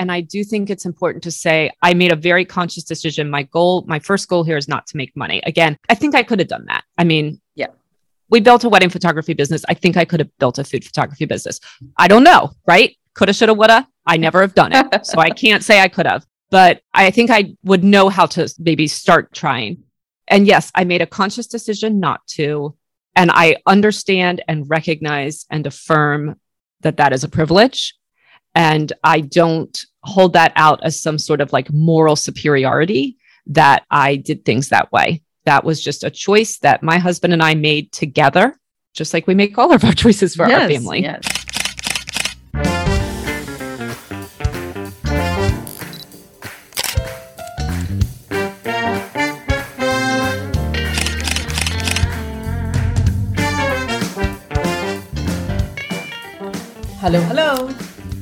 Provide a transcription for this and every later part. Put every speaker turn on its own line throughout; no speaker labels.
And I do think it's important to say I made a very conscious decision. My goal, my first goal here is not to make money. Again, I think I could have done that. I mean,
yeah.
We built a wedding photography business. I think I could have built a food photography business. I don't know, right? Coulda, shoulda, woulda. I never have done it. so I can't say I could have, but I think I would know how to maybe start trying. And yes, I made a conscious decision not to. And I understand and recognize and affirm that that is a privilege. And I don't hold that out as some sort of like moral superiority that I did things that way. That was just a choice that my husband and I made together, just like we make all of our choices for
yes,
our family.
Yes. Hello, hello.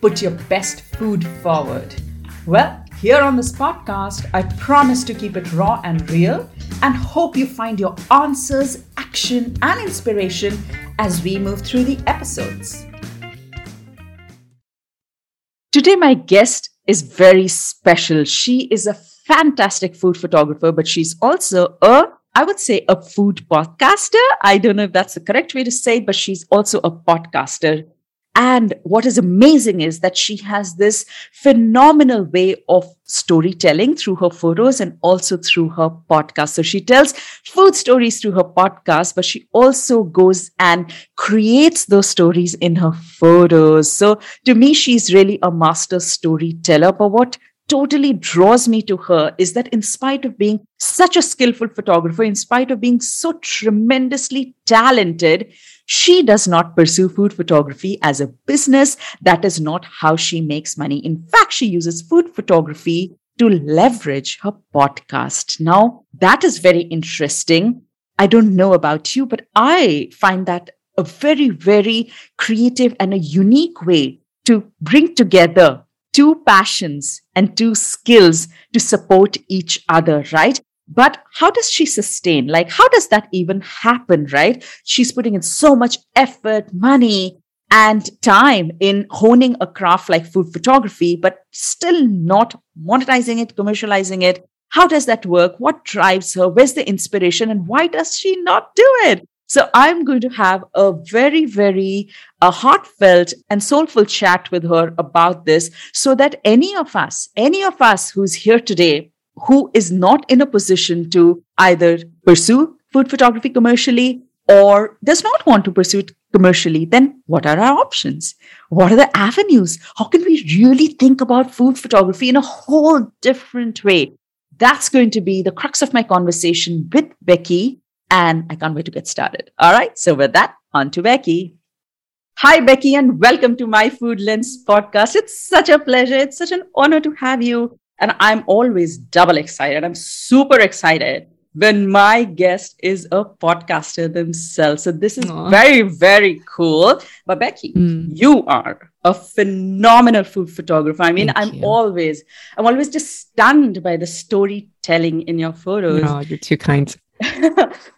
put your best food forward. Well, here on this podcast, I promise to keep it raw and real and hope you find your answers, action, and inspiration as we move through the episodes. Today, my guest is very special. She is a fantastic food photographer, but she's also a I would say a food podcaster. I don't know if that's the correct way to say it, but she's also a podcaster. And what is amazing is that she has this phenomenal way of storytelling through her photos and also through her podcast. So she tells food stories through her podcast, but she also goes and creates those stories in her photos. So to me, she's really a master storyteller. But what totally draws me to her is that in spite of being such a skillful photographer, in spite of being so tremendously talented, she does not pursue food photography as a business. That is not how she makes money. In fact, she uses food photography to leverage her podcast. Now, that is very interesting. I don't know about you, but I find that a very, very creative and a unique way to bring together two passions and two skills to support each other, right? But how does she sustain? Like, how does that even happen, right? She's putting in so much effort, money, and time in honing a craft like food photography, but still not monetizing it, commercializing it. How does that work? What drives her? Where's the inspiration? And why does she not do it? So I'm going to have a very, very a heartfelt and soulful chat with her about this so that any of us, any of us who's here today, who is not in a position to either pursue food photography commercially or does not want to pursue it commercially, then what are our options? What are the avenues? How can we really think about food photography in a whole different way? That's going to be the crux of my conversation with Becky and I can't wait to get started. All right. So, with that, on to Becky. Hi, Becky, and welcome to my Food Lens podcast. It's such a pleasure. It's such an honor to have you. And I'm always double excited. I'm super excited when my guest is a podcaster themselves. So this is Aww. very, very cool. But Becky, mm. you are a phenomenal food photographer. I mean, Thank I'm you. always, I'm always just stunned by the storytelling in your photos.
Oh, you're too kind.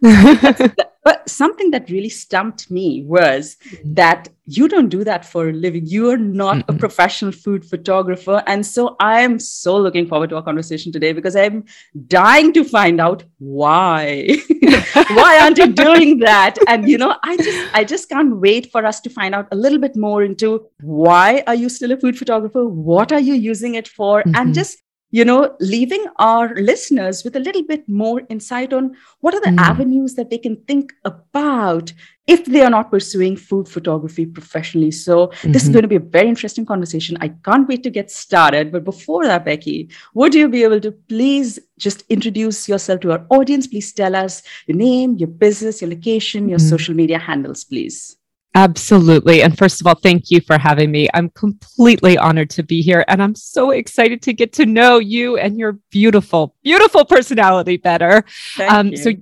but something that really stumped me was mm-hmm. that you don't do that for a living. You are not mm a professional food photographer. And so I am so looking forward to our conversation today because I'm dying to find out why. why aren't you doing that? And you know, I just I just can't wait for us to find out a little bit more into why are you still a food photographer? What are you using it for? Mm-hmm. And just you know, leaving our listeners with a little bit more insight on what are the mm. avenues that they can think about if they are not pursuing food photography professionally. So, mm-hmm. this is mm-hmm. going to be a very interesting conversation. I can't wait to get started. But before that, Becky, would you be able to please just introduce yourself to our audience? Please tell us your name, your business, your location, your mm. social media handles, please.
Absolutely. And first of all, thank you for having me. I'm completely honored to be here. And I'm so excited to get to know you and your beautiful, beautiful personality better.
Um,
so,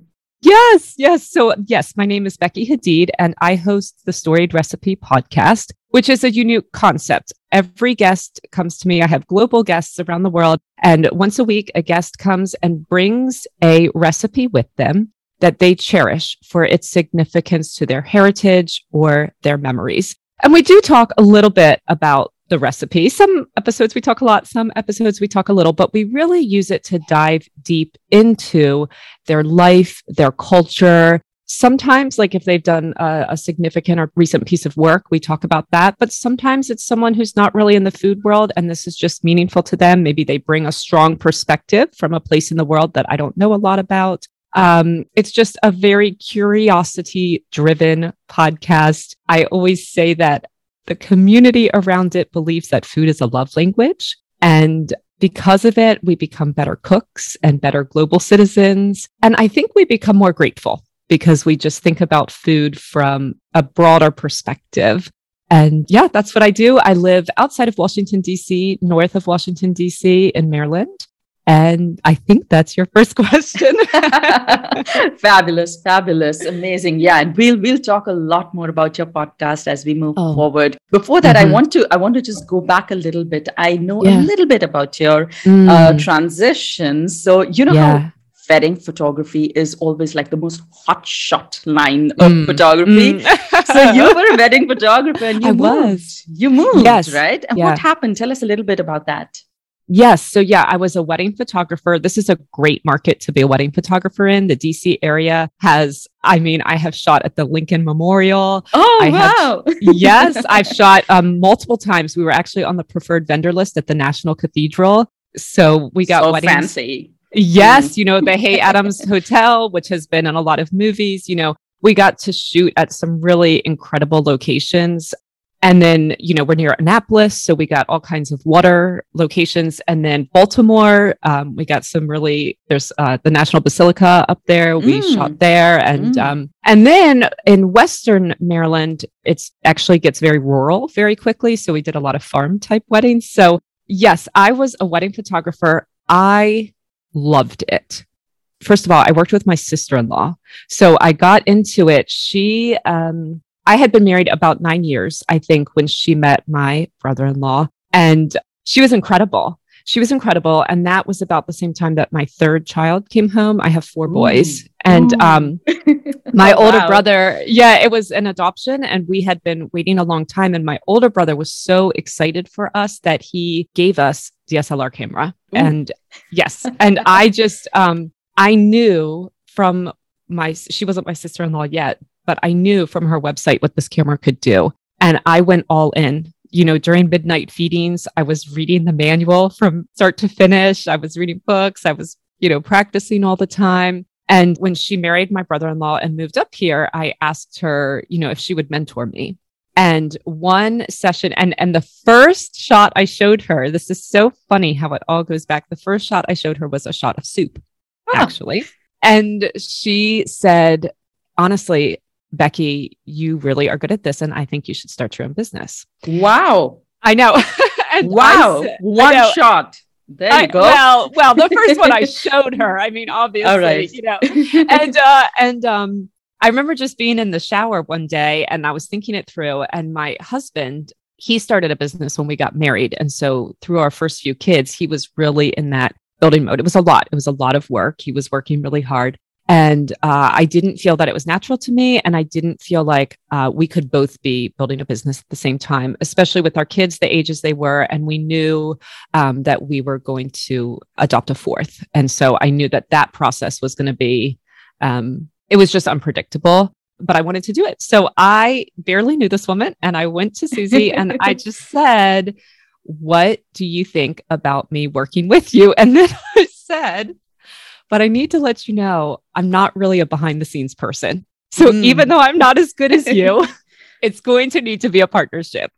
yes, yes. So, yes, my name is Becky Hadeed, and I host the Storied Recipe podcast, which is a unique concept. Every guest comes to me. I have global guests around the world. And once a week, a guest comes and brings a recipe with them that they cherish for its significance to their heritage or their memories. And we do talk a little bit about the recipe. Some episodes we talk a lot, some episodes we talk a little, but we really use it to dive deep into their life, their culture. Sometimes, like if they've done a, a, significant or recent piece of work, we talk about that. But sometimes it's someone who's not really in the food world and this is just meaningful to them. Maybe they bring a strong perspective from a place in the world that I don't know a lot about. Um, it's just a very curiosity driven podcast. I always say that the community around it believes that food is a love language. And because of it, we become better cooks and better global citizens. And I think we become more grateful because we just think about food from a broader perspective. And yeah, that's what I do. I live outside of Washington, D.C., north of Washington, D.C., in Maryland. And I think that's your first question.
fabulous, fabulous, amazing. Yeah, and we'll we'll talk a lot more about your podcast as we move oh. forward. Before that, mm-hmm. I want to I want to just go back a little bit. I know yeah. a little bit about your mm. uh, transition. So you know yeah. how wedding photography is always like the most hot shot line of mm. photography. Mm. so you were a wedding photographer and you I moved. Was. You moved, yes. right? And yeah. what happened? Tell us a little bit about that.
Yes. So, yeah, I was a wedding photographer. This is a great market to be a wedding photographer in. The DC area has, I mean, I have shot at the Lincoln Memorial.
Oh,
I
wow.
Have, yes. I've shot um, multiple times. We were actually on the preferred vendor list at the National Cathedral. So, we got
so
weddings.
fancy.
Yes. Mm. You know, the Hay Adams Hotel, which has been in a lot of movies, you know, we got to shoot at some really incredible locations. And then, you know, we're near Annapolis. So we got all kinds of water locations. And then Baltimore, um, we got some really, there's uh, the National Basilica up there. We mm. shot there. And, mm. um, and then in Western Maryland, it's actually gets very rural very quickly. So we did a lot of farm type weddings. So yes, I was a wedding photographer. I loved it first of all, I worked with my sister in law. So I got into it. She, um, I had been married about nine years, I think, when she met my brother in law. And she was incredible. She was incredible. And that was about the same time that my third child came home. I have four boys. And um, my oh, older wow. brother, yeah, it was an adoption. And we had been waiting a long time. And my older brother was so excited for us that he gave us DSLR camera. Ooh. And yes. And I just, um, I knew from my, she wasn't my sister in law yet, but I knew from her website what this camera could do. And I went all in. You know, during midnight feedings, I was reading the manual from start to finish. I was reading books. I was, you know, practicing all the time. And when she married my brother in law and moved up here, I asked her, you know, if she would mentor me. And one session, and, and the first shot I showed her, this is so funny how it all goes back. The first shot I showed her was a shot of soup, oh. actually. And she said, honestly, Becky, you really are good at this, and I think you should start your own business.
Wow.
I know.
wow. I, One I know. shot. There you I, go.
Well, well, the first one I showed her. I mean, obviously, right. you know, and uh, and um, I remember just being in the shower one day, and I was thinking it through. And my husband, he started a business when we got married, and so through our first few kids, he was really in that building mode. It was a lot. It was a lot of work. He was working really hard. And uh, I didn't feel that it was natural to me. And I didn't feel like uh, we could both be building a business at the same time, especially with our kids, the ages they were. And we knew um, that we were going to adopt a fourth. And so I knew that that process was going to be, um, it was just unpredictable. But I wanted to do it. So I barely knew this woman and I went to Susie and I just said, What do you think about me working with you? And then I said, but I need to let you know I'm not really a behind the scenes person. So mm. even though I'm not as good as you, it's going to need to be a partnership.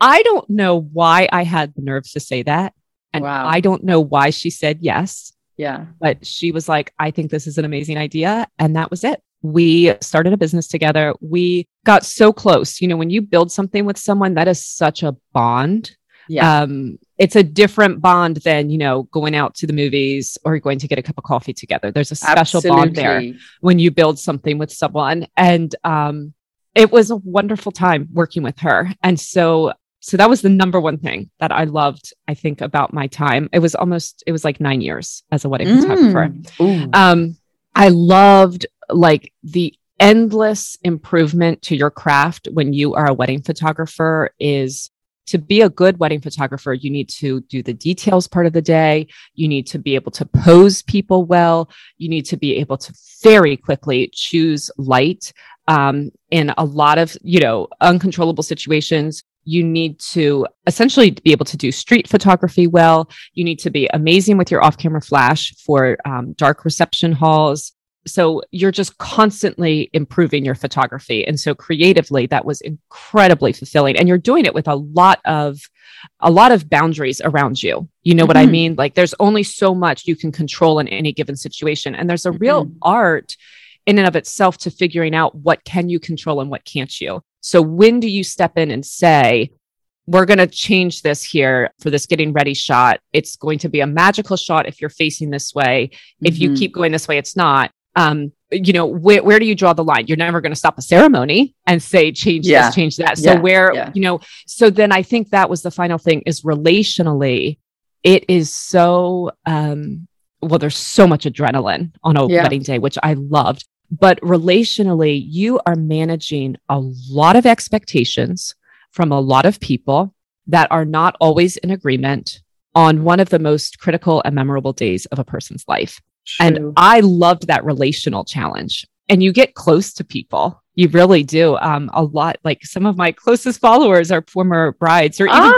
I don't know why I had the nerves to say that. And wow. I don't know why she said yes.
Yeah.
But she was like, I think this is an amazing idea. And that was it. We started a business together. We got so close. You know, when you build something with someone, that is such a bond.
Yeah.
Um, it's a different bond than, you know, going out to the movies or going to get a cup of coffee together. There's a special bond there when you build something with someone. And um, it was a wonderful time working with her. And so, so that was the number one thing that I loved, I think, about my time. It was almost, it was like nine years as a wedding photographer.
Mm. Ooh.
Um, I loved like the endless improvement to your craft when you are a wedding photographer is to be a good wedding photographer, you need to do the details part of the day. You need to be able to pose people well. You need to be able to very quickly choose light um, in a lot of, you know, uncontrollable situations. You need to essentially be able to do street photography well. You need to be amazing with your off camera flash for um, dark reception halls. So you're just constantly improving your photography. And so creatively, that was incredibly fulfilling. And you're doing it with a lot of a lot of boundaries around you. You know what I
Mhm.
mean? Like there's only so much you can control in any given situation. And there's a real
Mhm.
art in and of itself to figuring out what can you control and what can't you. So when do you step in and say, we're going to change this here for this getting ready shot. It's going to be a magical shot if you're facing this way. If you
Mhm.
keep going this way, it's not. Um, you know, where, where do you draw the line? You're never going to stop a ceremony and say, change
Yeah.
this, change that. So
Yeah.
where,
Yeah.
you know, so then I think that was the final thing is relationally, it is so, um, well, there's so much adrenaline on a wedding day, which I loved. But relationally, you are managing a lot of expectations from a lot of people that are not always in agreement on one of the most critical and memorable days of a person's life. And I loved that relational challenge. And you get close to people. You really do. Um, a lot like some of my closest followers are former brides or even
Ah,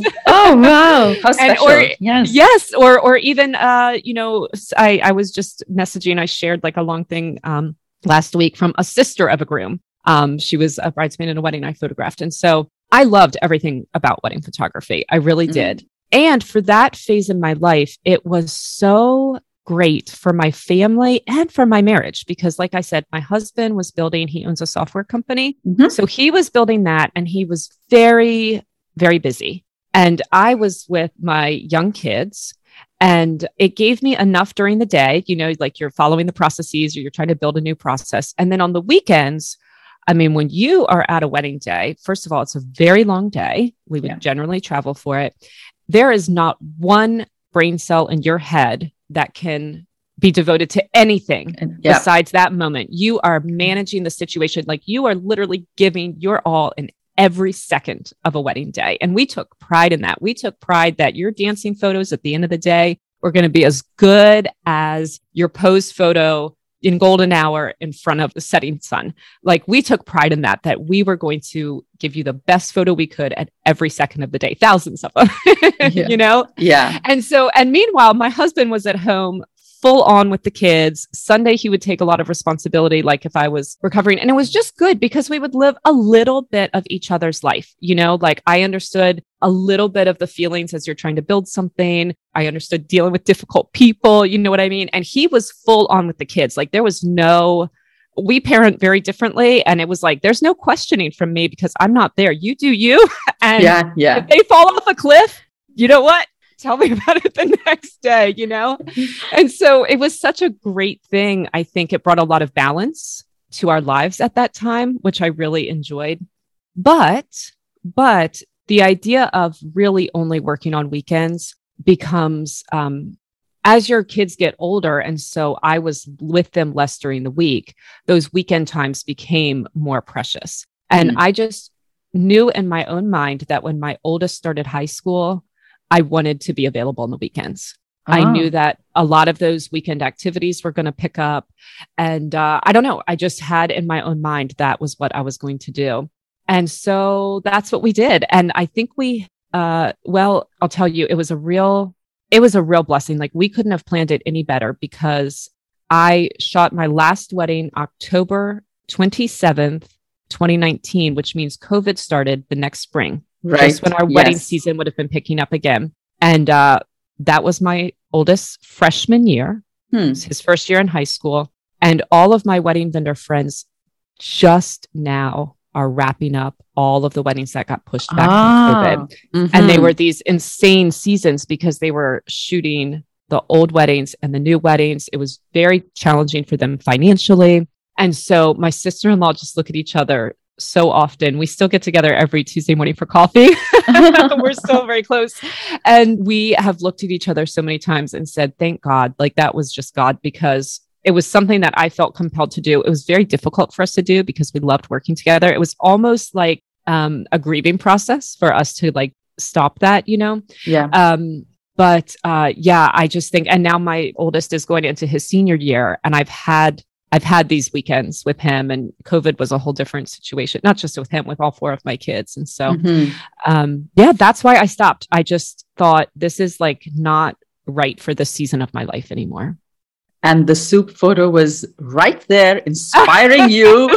grooms.
oh wow, how
And-
special!
or-
yes,
yes or or even uh you know I, I was just messaging i shared like a long thing um last week from a sister of a groom um she was a bridesmaid in a wedding i photographed and so i loved everything about wedding photography i really
Mm.
did and for that phase in my life it was so great for my family and for my marriage because like i said my husband was building he owns a software company
Mhm.
so he was building that and he was very, very busy. And I was with my young kids and it gave me enough during the day, you know, like you're following the processes or you're trying to build a new process. And then on the weekends, I mean, when you are at a wedding day, first of all, it's a very long day. We would
Yeah.
generally travel for it. There is not one brain cell in your head that can be devoted to anything
yeah,
besides that moment. You are managing the situation like you are literally giving your all in every second of a wedding day. And we took pride in that. We took pride that your dancing photos at the end of the day were going to be as good as your pose photo in golden hour in front of the setting sun. Like we took pride in that, that we were going to give you the best photo we could at every second of the day, thousands of them,
Yeah.
you know?
yeah,
And so, and meanwhile, my husband was at home full on with the kids. Sunday, he would take a lot of responsibility, like if I was recovering. And it was just good because we would live a little bit of each other's life. You know, like I understood a little bit of the feelings as you're trying to build something. I understood dealing with difficult people. You know what I mean? And he was full on with the kids. Like there was no, we parent very differently. And it was like, there's no questioning from me because I'm not there. You do you. and
yeah, yeah.
if they fall off a cliff, you know what? Tell me about it the next day, you know? And so it was such a great thing. I think it brought a lot of balance to our lives at that time, which I really enjoyed. But, but the idea of really only working on weekends becomes, um, as your kids get older, and so I was with them less during the week, those weekend times became more precious. And
Mm.
I just knew in my own mind that when my oldest started high school, I wanted to be available on the weekends. I
Ah.
knew that a lot of those weekend activities were going to pick up. And uh, I don't know, I just had in my own mind that was what I was going to do. And so that's what we did. And I think we, uh, well, I'll tell you, it was a real, it was a real blessing. Like we couldn't have planned it any better because I shot my last wedding October 27th, 2019, which means COVID started the next spring
right.
just when our wedding
Yes.
season would have been picking up again. And uh, that was my oldest freshman year.
Hmm.
His first year in high school. And all of my wedding vendor friends just now are wrapping up all of the weddings that got pushed back. Mm-hmm. And they were these insane seasons because they were shooting the old weddings and the new weddings. It was very challenging for them financially. And so my sister in law just look at each other so often. We still get together every Tuesday morning for coffee. We're still very close. And we have looked at each other so many times and said, thank God, like that was just God because it was something that I felt compelled to do. It was very difficult for us to do because we loved working together. It was almost like um, a grieving process for us to like stop that, you know?
Yeah.
Um, but uh, yeah, I just think, and now my oldest is going into his senior year, and I've had I've had these weekends with him, and COVID was a whole different situation, not just with him, with all four of my kids. And so, mm-hmm. um, yeah, that's why I stopped. I just thought this is like not right for this season of my life anymore.
And the soup photo was right there, inspiring you,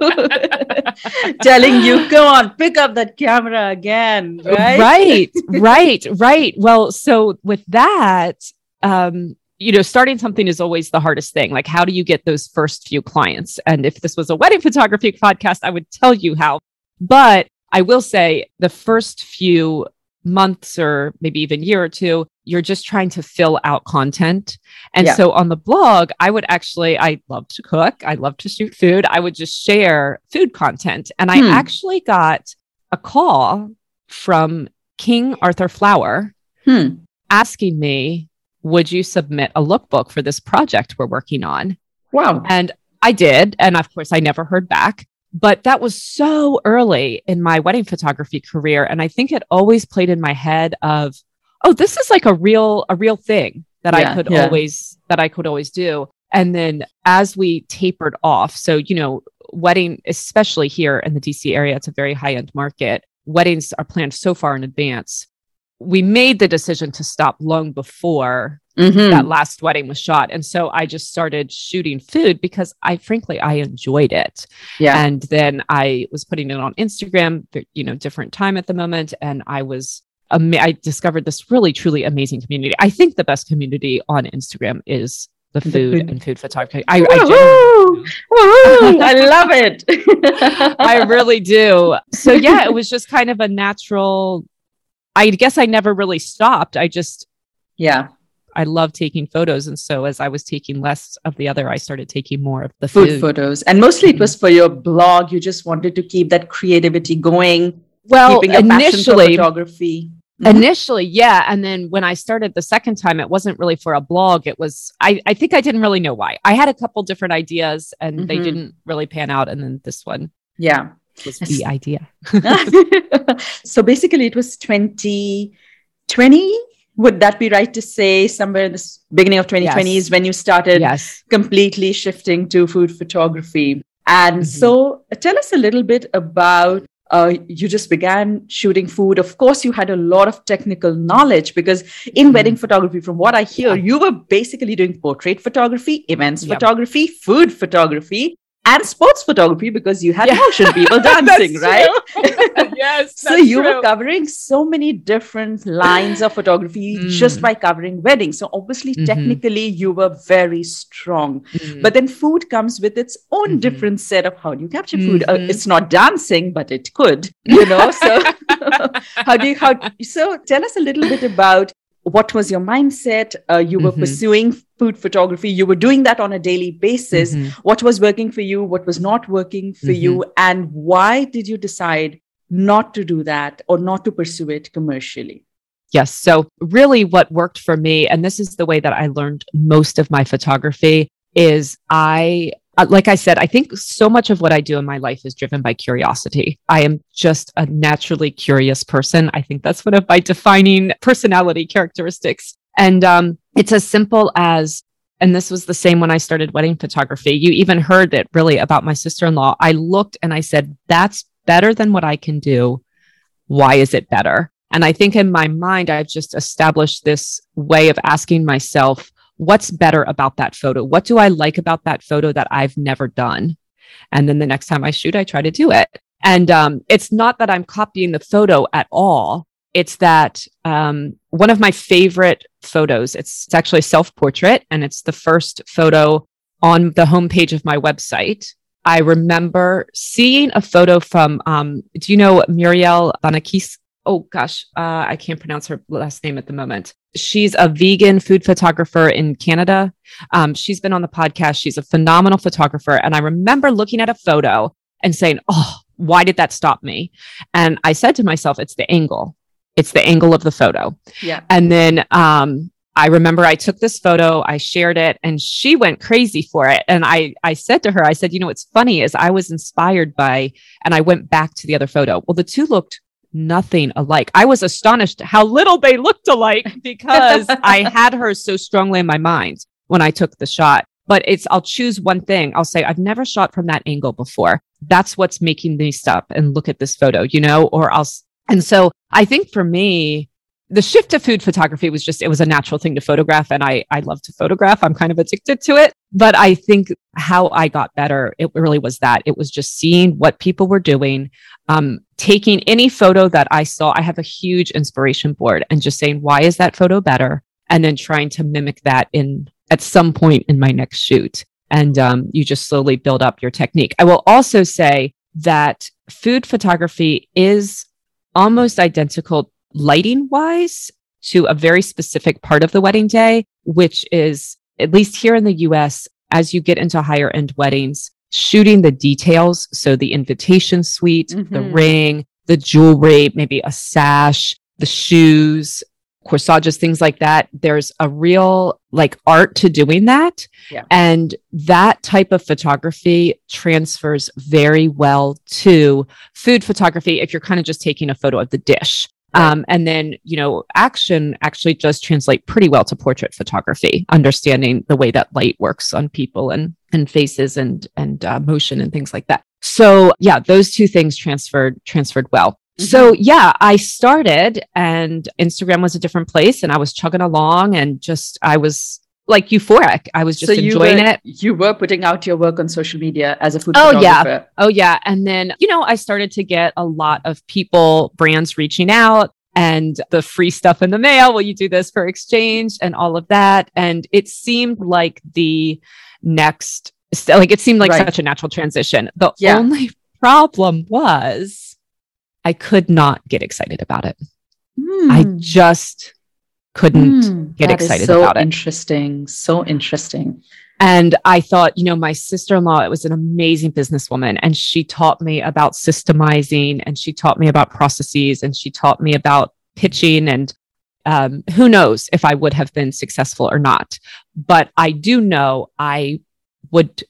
telling you, go on, pick up that camera again. Right,
right, right. right. Well, so with that, um, you know, starting something is always the hardest thing. Like, how do you get those first few clients? And if this was a wedding photography podcast, I would tell you how. But I will say the first few months or maybe even year or two, you're just trying to fill out content. And yeah. so on the blog, I would actually, I love to cook, I love to shoot food. I would just share food content. And I hmm. actually got a call from King Arthur Flour hmm. asking me would you submit a lookbook for this project we're working on?
Wow.
And I did. And of course, I never heard back. But that was so early in my wedding photography career. And I think it always played in my head of, oh, this is like a real, a real thing that yeah, I could yeah. always, that I could always do. And then as we tapered off, so, you know, wedding, especially here in the DC area, it's a very high end market. Weddings are planned so far in advance we made the decision to stop long before mm-hmm. that last wedding was shot. And so I just started shooting food because I frankly I enjoyed it.
Yeah.
And then I was putting it on Instagram, you know, different time at the moment. And I was I discovered this really truly amazing community. I think the best community on Instagram is the food and food photography. I,
I, I love it.
I really do. So yeah, it was just kind of a natural I guess I never really stopped. I just,
yeah,
I love taking photos. And so as I was taking less of the other, I started taking more of the
food, food photos. And mostly it was for your blog. You just wanted to keep that creativity going.
Well, initially,
photography.
Mm-hmm. Initially, yeah. And then when I started the second time, it wasn't really for a blog. It was, I, I think I didn't really know why. I had a couple different ideas and mm-hmm. they didn't really pan out. And then this one.
Yeah
was the idea.
so basically, it was 2020. Would that be right to say somewhere in the beginning of 2020 yes. is when you started
yes.
completely shifting to food photography? And mm-hmm. so tell us a little bit about uh, you just began shooting food. Of course, you had a lot of technical knowledge because in mm-hmm. wedding photography, from what I hear, you were basically doing portrait photography, events yep. photography, food photography, and sports photography because you had yeah. motion people dancing, right?
yes.
so you true. were covering so many different lines of photography mm. just by covering weddings. So obviously, mm-hmm. technically, you were very strong. Mm. But then food comes with its own mm-hmm. different set of how do you capture food? Uh, mm-hmm. it's not dancing, but it could, you know. So how do you how? So tell us a little bit about what was your mindset uh, you were mm-hmm. pursuing food photography you were doing that on a daily basis mm-hmm. what was working for you what was not working for mm-hmm. you and why did you decide not to do that or not to pursue it commercially
yes so really what worked for me and this is the way that i learned most of my photography is i uh, like I said, I think so much of what I do in my life is driven by curiosity. I am just a naturally curious person. I think that's one of my defining personality characteristics. And um, it's as simple as, and this was the same when I started wedding photography. You even heard it really about my sister in law. I looked and I said, that's better than what I can do. Why is it better? And I think in my mind, I've just established this way of asking myself, what's better about that photo? What do I like about that photo that I've never done? And then the next time I shoot, I try to do it. And um, it's not that I'm copying the photo at all. It's that um, one of my favorite photos, it's, it's actually a self portrait, and it's the first photo on the homepage of my website, I remember seeing a photo from, um, do you know Muriel Banakis? Oh gosh, uh, I can't pronounce her last name at the moment. She's a vegan food photographer in Canada. Um, she's been on the podcast. She's a phenomenal photographer. And I remember looking at a photo and saying, Oh, why did that stop me? And I said to myself, It's the angle. It's the angle of the photo.
Yeah.
And then um, I remember I took this photo, I shared it, and she went crazy for it. And I, I said to her, I said, you know, what's funny is I was inspired by, and I went back to the other photo. Well, the two looked nothing alike. I was astonished how little they looked alike because I had her so strongly in my mind when I took the shot. But it's, I'll choose one thing. I'll say, I've never shot from that angle before. That's what's making me stop and look at this photo, you know, or I'll, and so I think for me, the shift to food photography was just it was a natural thing to photograph and I I love to photograph. I'm kind of addicted to it. But I think how I got better, it really was that. It was just seeing what people were doing, um, taking any photo that I saw. I have a huge inspiration board and just saying, why is that photo better? And then trying to mimic that in at some point in my next shoot. And um, you just slowly build up your technique. I will also say that food photography is almost identical lighting wise to a very specific part of the wedding day, which is at least here in the US, as you get into higher end weddings, shooting the details. So the invitation suite, mm-hmm. the ring, the jewelry, maybe a sash, the shoes, corsages, things like that. There's a real like art to doing that. Yeah. And that type of photography transfers very well to food photography if you're kind of just taking a photo of the dish. Um, and then, you know, action actually does translate pretty well to portrait photography, understanding the way that light works on people and, and faces and, and uh, motion and things like that. So yeah, those two things transferred, transferred well. Mm-hmm. So yeah, I started and Instagram was a different place and I was chugging along and just, I was like euphoric. I was just so enjoying
were,
it.
You were putting out your work on social media as a food
oh, yeah. Oh, yeah. And then, you know, I started to get a lot of people, brands reaching out and the free stuff in the mail. Will you do this for exchange and all of that? And it seemed like the next, like it seemed like right. such a natural transition. The yeah. only problem was I could not get excited about it. Mm. I just couldn't mm, get excited
so
about it.
So interesting. So interesting.
And I thought, you know, my sister in law it was an amazing businesswoman and she taught me about systemizing and she taught me about processes and she taught me about pitching. And um, who knows if I would have been successful or not. But I do know I would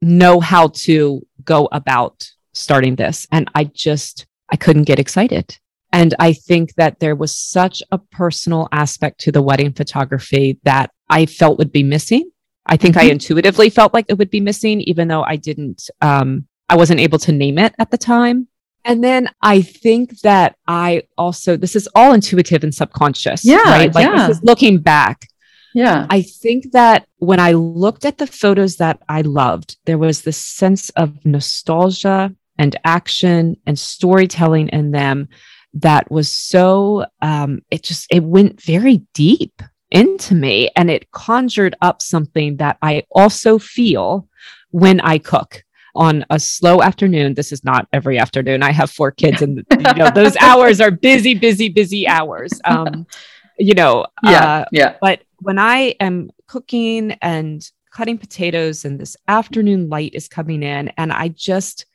know how to go about starting this. And I just, I couldn't get excited. And I think that there was such a personal aspect to the wedding photography that I felt would be missing. I think mm-hmm. I intuitively felt like it would be missing, even though I didn't, um, I wasn't able to name it at the time. And then I think that I also, this is all intuitive and subconscious.
Yeah.
Right. Like
yeah.
this is looking back.
Yeah.
I think that when I looked at the photos that I loved, there was this sense of nostalgia and action and storytelling in them that was so um, it just it went very deep into me and it conjured up something that I also feel when I cook on a slow afternoon. This is not every afternoon. I have four kids and you know those hours are busy, busy, busy hours. Um, you know,
yeah, uh, yeah.
But when I am cooking and cutting potatoes and this afternoon light is coming in and I just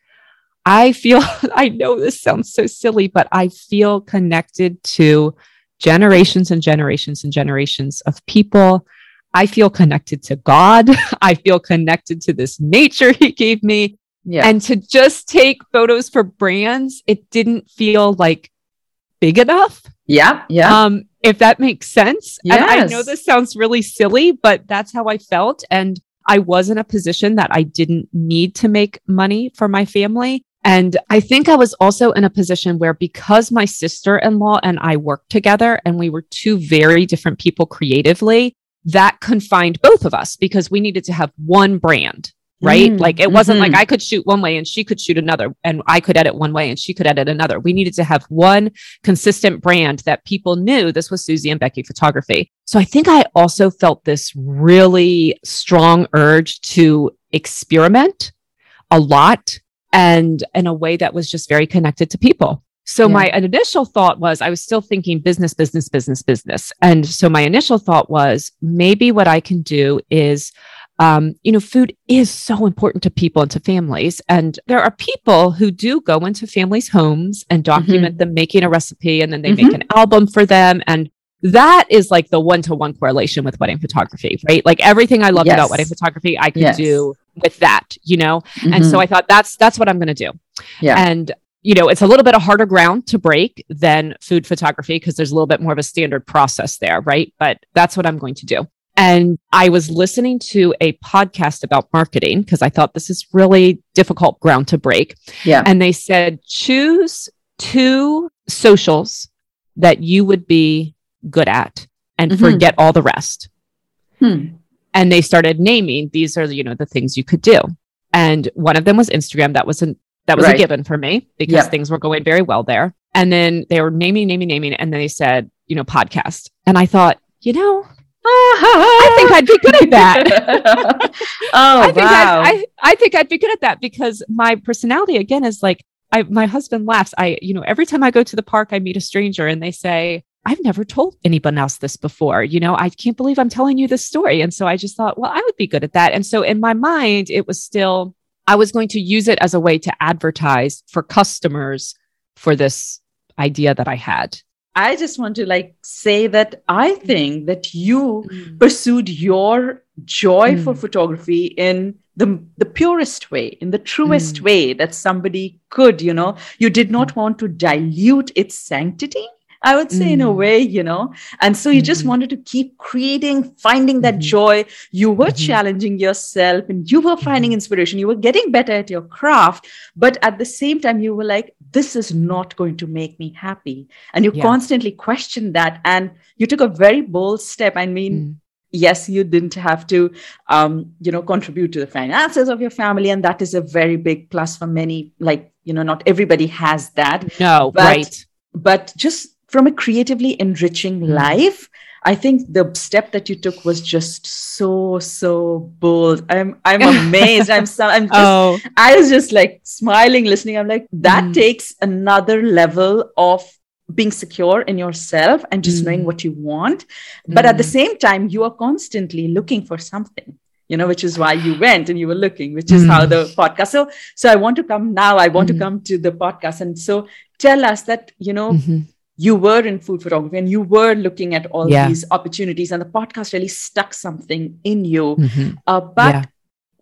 I feel, I know this sounds so silly, but I feel connected to generations and generations and generations of people. I feel connected to God. I feel connected to this nature he gave me. Yeah. And to just take photos for brands, it didn't feel like big enough.
Yeah. Yeah.
Um, if that makes sense. Yes. And I know this sounds really silly, but that's how I felt. And I was in a position that I didn't need to make money for my family. And I think I was also in a position where because my sister in law and I worked together and we were two very different people creatively, that confined both of us because we needed to have one brand right? Mm, like it wasn't mm-hmm. like I could shoot one way and she could shoot another, and I could edit one way and she could edit another. We needed to have one consistent brand that people knew this was Susie and Becky photography. So I think I also felt this really strong urge to experiment a lot and in a way that was just very connected to people. So yeah. my initial thought was I was still thinking business, business, business, business. And so my initial thought was maybe what I can do is um, you know, food is so important to people and to families. And there are people who do go into families' homes and document mm-hmm. them making a recipe and then they mm-hmm. make an album for them. And that is like the one to one correlation with wedding photography, right? Like everything I love yes. about wedding photography, I can yes. do with that, you know? Mm-hmm. And so mm-hmm. I thought that's that's what I'm gonna do. Yeah. And you know, it's a little bit of harder ground to break than food photography because there's a little bit more of a standard process there, right? But that's what I'm going to do. And I was listening to a podcast about marketing because I thought this is really difficult ground to break. Yeah. And they said, choose two socials that you would be good at and mm-hmm. forget all the rest. Hmm. And they started naming these are, you know, the things you could do. And one of them was Instagram. That was an, that was right. a given for me because yeah. things were going very well there. And then they were naming, naming, naming. And then they said, you know, podcast. And I thought, you know, I think I'd be good at that. oh, I think wow. I'd, I, I think I'd be good at that because my personality again is like I my husband laughs. I, you know, every time I go to the park, I meet a stranger and they say, I've never told anyone else this before. You know, I can't believe I'm telling you this story. And so I just thought, well, I would be good at that. And so in my mind, it was still, I was going to use it as a way to advertise for customers for this idea that I had.
I just want to like say that I think that you mm. pursued your joy mm. for photography in the, the purest way, in the truest mm. way that somebody could, you know. You did not want to dilute its sanctity. I would say, mm. in a mm. way, you know. And so you mm just mm-hmm. wanted to keep creating, finding that mm joy. You were mm-hmm. challenging yourself and you were finding inspiration. You were getting better at your craft. But at the same time, you were like, this is not going to make me happy. And you yeah. constantly questioned that. And you took a very bold step. I mean, yes you didn't have to um, you know contribute to the finances of your family and that is a very big plus for many like you know not everybody has that
no
but,
right
but just from a creatively enriching mm. life i think the step that you took was just so so bold i'm i'm amazed i'm so i'm just oh. i was just like smiling listening i'm like that mm. takes another level of being secure in yourself and just mm. knowing what you want but at the mm. same time you are constantly looking for something you know which is why you went and you were looking which is mm. how the podcast so so i want to come now i want mm. to come to the podcast and so tell us that you know mm-hmm you were in food photography and you were looking at all yeah. these opportunities and the podcast really stuck something in you mm-hmm. uh, but yeah.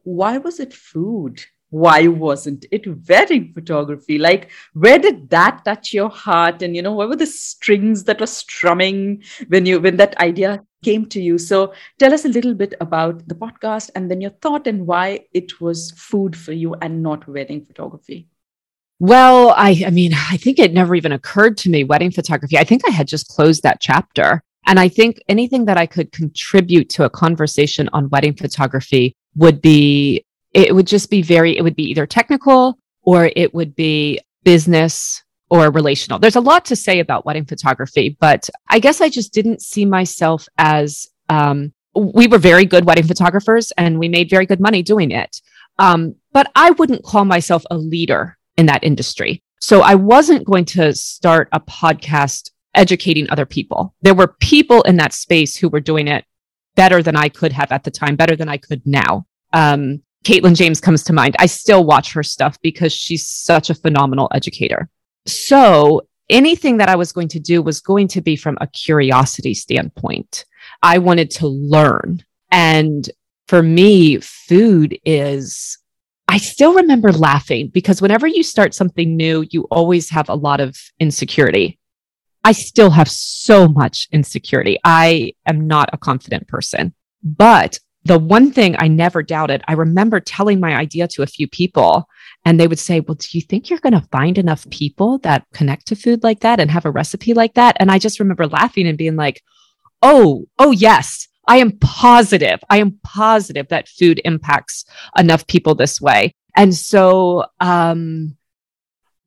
why was it food why wasn't it wedding photography like where did that touch your heart and you know what were the strings that were strumming when you when that idea came to you so tell us a little bit about the podcast and then your thought and why it was food for you and not wedding photography
well, I, I mean, I think it never even occurred to me wedding photography. I think I had just closed that chapter. And I think anything that I could contribute to a conversation on wedding photography would be, it would just be very, it would be either technical or it would be business or relational. There's a lot to say about wedding photography, but I guess I just didn't see myself as, um, we were very good wedding photographers and we made very good money doing it. Um, but I wouldn't call myself a leader in that industry. So I wasn't going to start a podcast educating other people. There were people in that space who were doing it better than I could have at the time, better than I could now. Um, Katelyn James comes to mind. I still watch her stuff because she's such a phenomenal educator. So anything that I was going to do was going to be from a curiosity standpoint. I wanted to learn. And for me, food is I still remember laughing because whenever you start something new, you always have a lot of insecurity. I still have so much insecurity. I am not a confident person. But the one thing I never doubted, I remember telling my idea to a few people, and they would say, Well, do you think you're going to find enough people that connect to food like that and have a recipe like that? And I just remember laughing and being like, Oh, oh, yes. I am positive, I am positive that food impacts enough people this way. And so, um,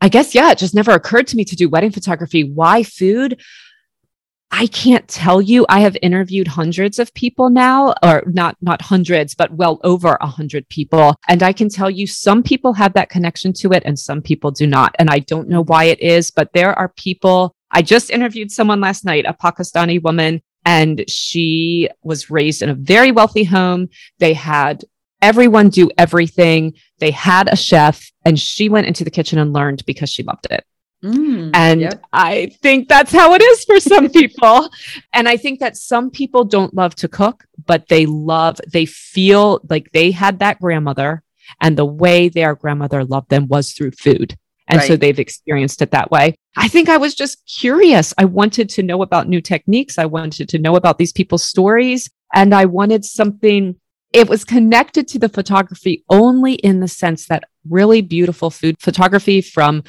I guess, yeah, it just never occurred to me to do wedding photography. Why food? I can't tell you. I have interviewed hundreds of people now, or not, not hundreds, but well over a hundred people. And I can tell you some people have that connection to it and some people do not. And I don't know why it is, but there are people. I just interviewed someone last night, a Pakistani woman, and she was raised in a very wealthy home. They had everyone do everything. They had a chef and she went into the kitchen and learned because she loved it. Mm, and yep. I think that's how it is for some people. and I think that some people don't love to cook, but they love, they feel like they had that grandmother and the way their grandmother loved them was through food. And right. so they've experienced it that way. I think I was just curious. I wanted to know about new techniques. I wanted to know about these people's stories and I wanted something it was connected to the photography only in the sense that really beautiful food photography from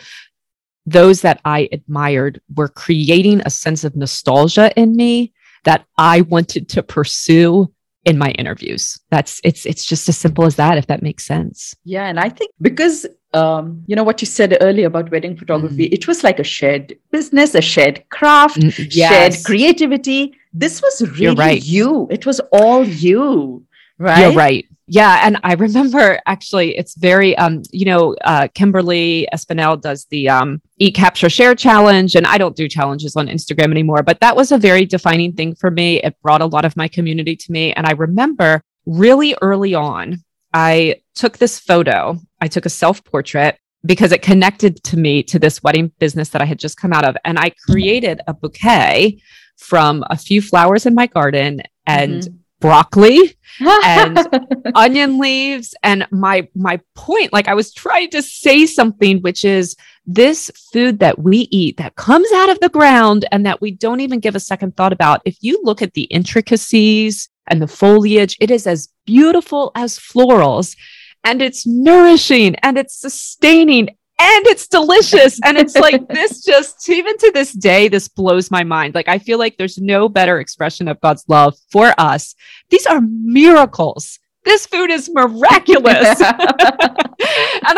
those that I admired were creating a sense of nostalgia in me that I wanted to pursue in my interviews. That's it's it's just as simple as that if that makes sense.
Yeah, and I think because um, you know what you said earlier about wedding photography, mm. it was like a shared business, a shared craft, mm, yes. shared creativity. This was really right. you. It was all you. Right.
You're right. Yeah. And I remember actually, it's very, um, you know, uh, Kimberly Espinel does the um, Eat, Capture, Share challenge. And I don't do challenges on Instagram anymore, but that was a very defining thing for me. It brought a lot of my community to me. And I remember really early on, I took this photo, I took a self portrait because it connected to me to this wedding business that I had just come out of. And I created a bouquet from a few flowers in my garden and mm-hmm. broccoli and onion leaves. And my my point like i was trying to say something which is this food that we eat that comes out of the ground and that we don't even give a second thought about if you look at the intricacies and the foliage it is as beautiful as florals and it's nourishing and it's sustaining and it's delicious. And it's like this just even to this day, this blows my mind. Like I feel like there's no better expression of God's love for us. These are miracles. This food is miraculous. and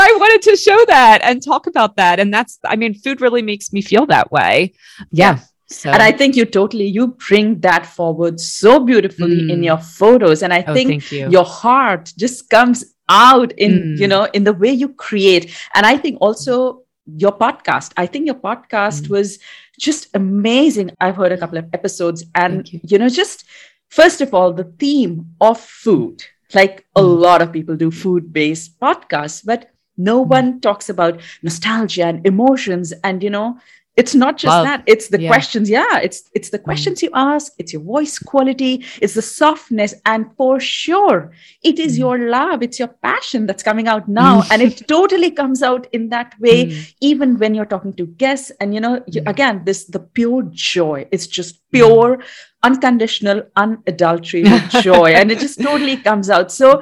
I wanted to show that and talk about that. And that's, I mean, food really makes me feel that way. Yeah.
So. And I think you totally you bring that forward so beautifully mm. in your photos. And I oh, think you. your heart just comes out in mm. you know in the way you create and i think also your podcast i think your podcast mm. was just amazing i've heard a couple of episodes and you. you. know just first of all the theme of food like a lot of people do food based podcasts but no mm. one talks about nostalgia and emotions and you know it's not just that it's the yeah. questions yeah it's it's the mm. questions mm. you ask it's your voice quality it's the softness and for sure it is mm. your love it's your passion that's coming out now mm. and it totally comes out in that way mm. even when you're talking to guests and you know you, mm. again this the pure joy it's just pure unconditional unadulterated joy and it just totally comes out so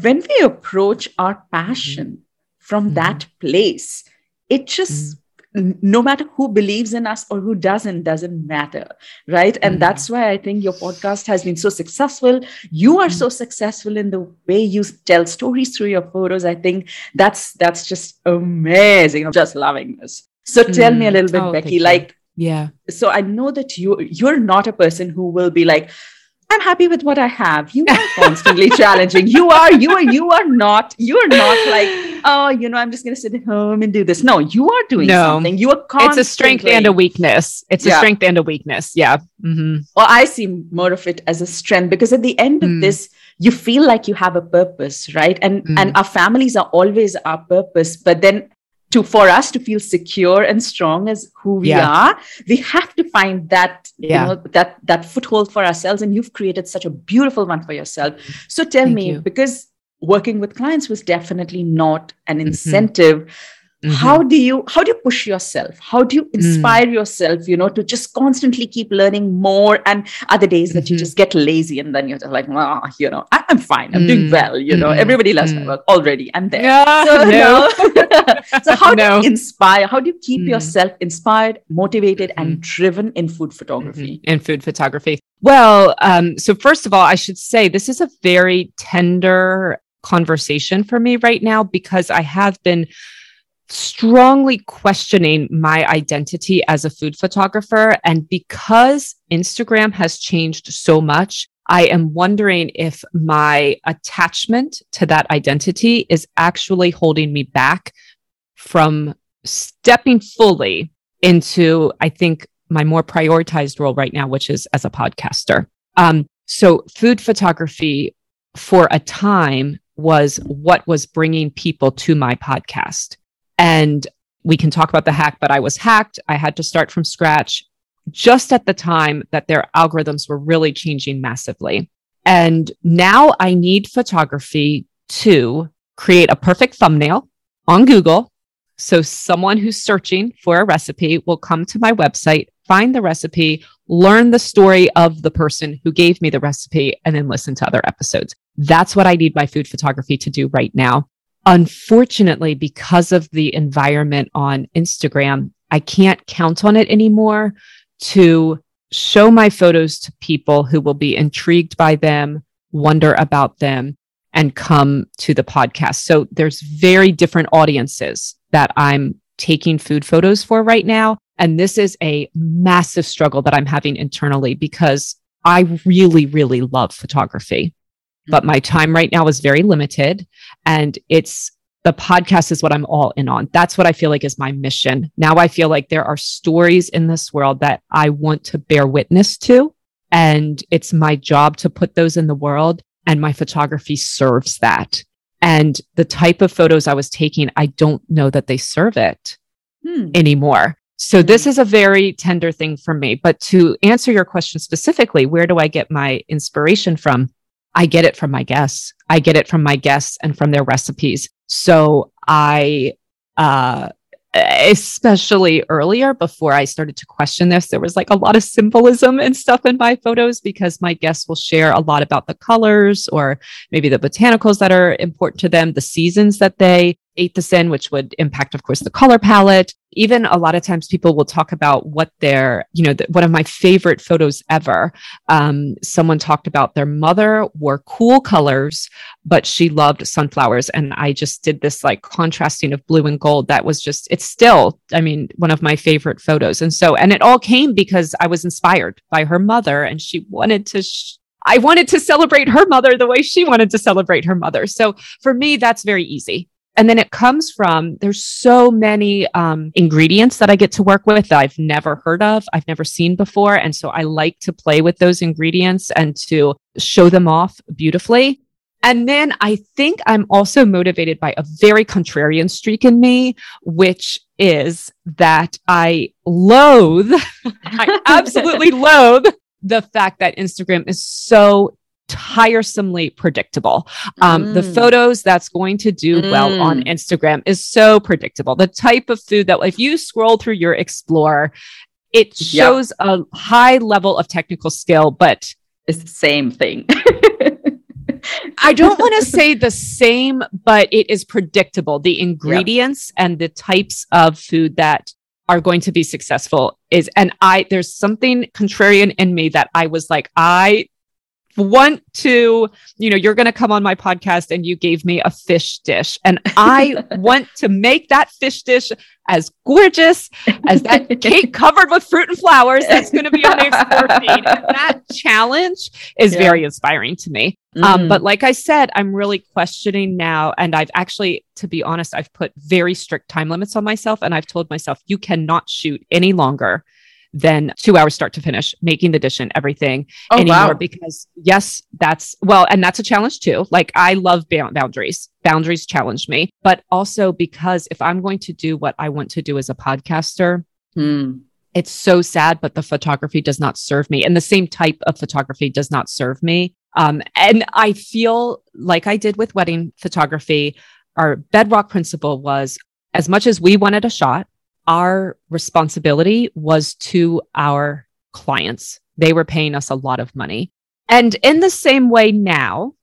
when we approach our passion from that place it just no matter who believes in us or who doesn't doesn't matter right? And mm-hmm. that's why i think your podcast has been so successful. You are so successful in the way you tell stories through your photos. I think that's that's just amazing. I'm just loving this. So tell me a mm. little bit oh, becky like
yeah.
so i know that you you're not a person who will be like I'm happy with what I have. You are constantly challenging. You are, you are, you are not, you are not like, oh, you know, I'm just going to sit at home and do this. No, you are doing no. something. You are constantly.
It's a strength and a weakness. It's yeah. a strength and a weakness. Yeah. Mm-hmm.
Well, I see more of it as a strength because at the end of mm. this, you feel like you have a purpose, right? And mm. and our families are always our purpose. But then to for us to feel secure and strong as who we yeah. are we have to find that yeah. you know that that foothold for ourselves and you've created such a beautiful one for yourself so tell Thank me you. because working with clients was definitely not an mm-hmm. incentive mm-hmm. Mm-hmm. How do you how do you push yourself? How do you mm. inspire mm. yourself, you know, to just constantly keep learning more and other days that mm-hmm. you just get lazy and then you're just like, ah, oh, you know, I, am fine. I'm mm. doing well, you know. Mm-hmm. Everybody loves my mm. work already. I'm there. Yeah, so, no. so how no. do you inspire? How do you keep mm. yourself inspired, motivated, and mm-hmm. driven in food photography?
Mm-hmm. In food photography. Well, um, so first of all, I should say this is a very tender conversation for me right now because I have been strongly questioning my identity as a food photographer. And because Instagram has changed so much, I am wondering if my attachment to that identity is actually holding me back from stepping fully into, I think, my more prioritized role right now, which is as a podcaster. Um, so, food photography for a time was what was bringing people to my podcast. And we can talk about the hack, but I was hacked. I had to start from scratch just at the time that their algorithms were really changing massively. And now I need photography to create a perfect thumbnail on Google. So someone who's searching for a recipe will come to my website, find the recipe, learn the story of the person who gave me the recipe, and then listen to other episodes. That's what I need my food photography to do right now. Unfortunately, because of the environment on Instagram, I can't count on it anymore to show my photos to people who will be intrigued by them, wonder about them, and come to the podcast. So there's very different audiences that I'm taking food photos for right now. And this is a massive struggle that I'm having internally because I really, really love photography but my time right now is very limited and it's the podcast is what I'm all in on. That's what I feel like is my mission. Now I feel like there are stories in this world that I want to bear witness to. And it's my job to put those in the world. And my photography serves that. And the type of photos I was taking, I don't know that they serve it hmm. anymore. So hmm. this is a very tender thing for me. But to answer your question specifically, where do I get my inspiration from? I get it from my guests. I get it from my guests and from their recipes. So I, uh, especially earlier before I started to question this, there was like a lot of symbolism and stuff in my photos because my guests will share a lot about the colors or maybe the botanicals that are important to them, the seasons that they ate this in, which would impact, of course, the color palette. Even a lot of times people will talk about what their, you know, the, one of my favorite photos ever. Um, someone talked about their mother wore cool colors, but she loved sunflowers. And I just did this like contrasting of blue and gold. That was just, it's still, I mean, one of my favorite photos. And so, and it all came because I was inspired by her mother and she wanted to sh- I wanted to celebrate her mother the way she wanted to celebrate her mother. So for me, that's very easy. And then it comes from there's so many um, ingredients that I get to work with that I've never heard of, I've never seen before. And so I like to play with those ingredients and to show them off beautifully. And then I think I'm also motivated by a very contrarian streak in me, which is that I loathe, I absolutely loathe the fact that Instagram is so tiresomely predictable. Um, mm. The photos that's going to do mm. well on mm. Instagram is so predictable. The type of food that if you scroll through your Explore, it shows yep. a high level of technical skill, but
it's the same thing.
I don't want to say the same, but it is predictable. The ingredients yep. and the types of food that are going to be successful is and I there's something contrarian in me that I was like I want to, you know, you're going to come on my podcast and you gave me a fish dish. And I want to make that fish dish as gorgeous as that cake covered with fruit and flowers that's going to be on the explore feed. that challenge is yeah. very inspiring to me. Mm. Um, but like I said, I'm really questioning now. And I've actually, to be honest, I've put very strict time limits on myself. And I've told myself, you cannot shoot any longer than two hours start to finish, making the dish and everything oh, anymore. Wow. Because yes, that's well, and that's a challenge too. Like I love boundaries. Boundaries challenge me, but also because if I'm going to do what I want to do as a podcaster, hmm. it's so sad, but the photography does not serve me. And the same type of photography does not serve me. Um, and I feel like I did with wedding photography, our bedrock principle was as much as we wanted a shot, our responsibility was to our clients. They were paying us a lot of money. And in the same way now,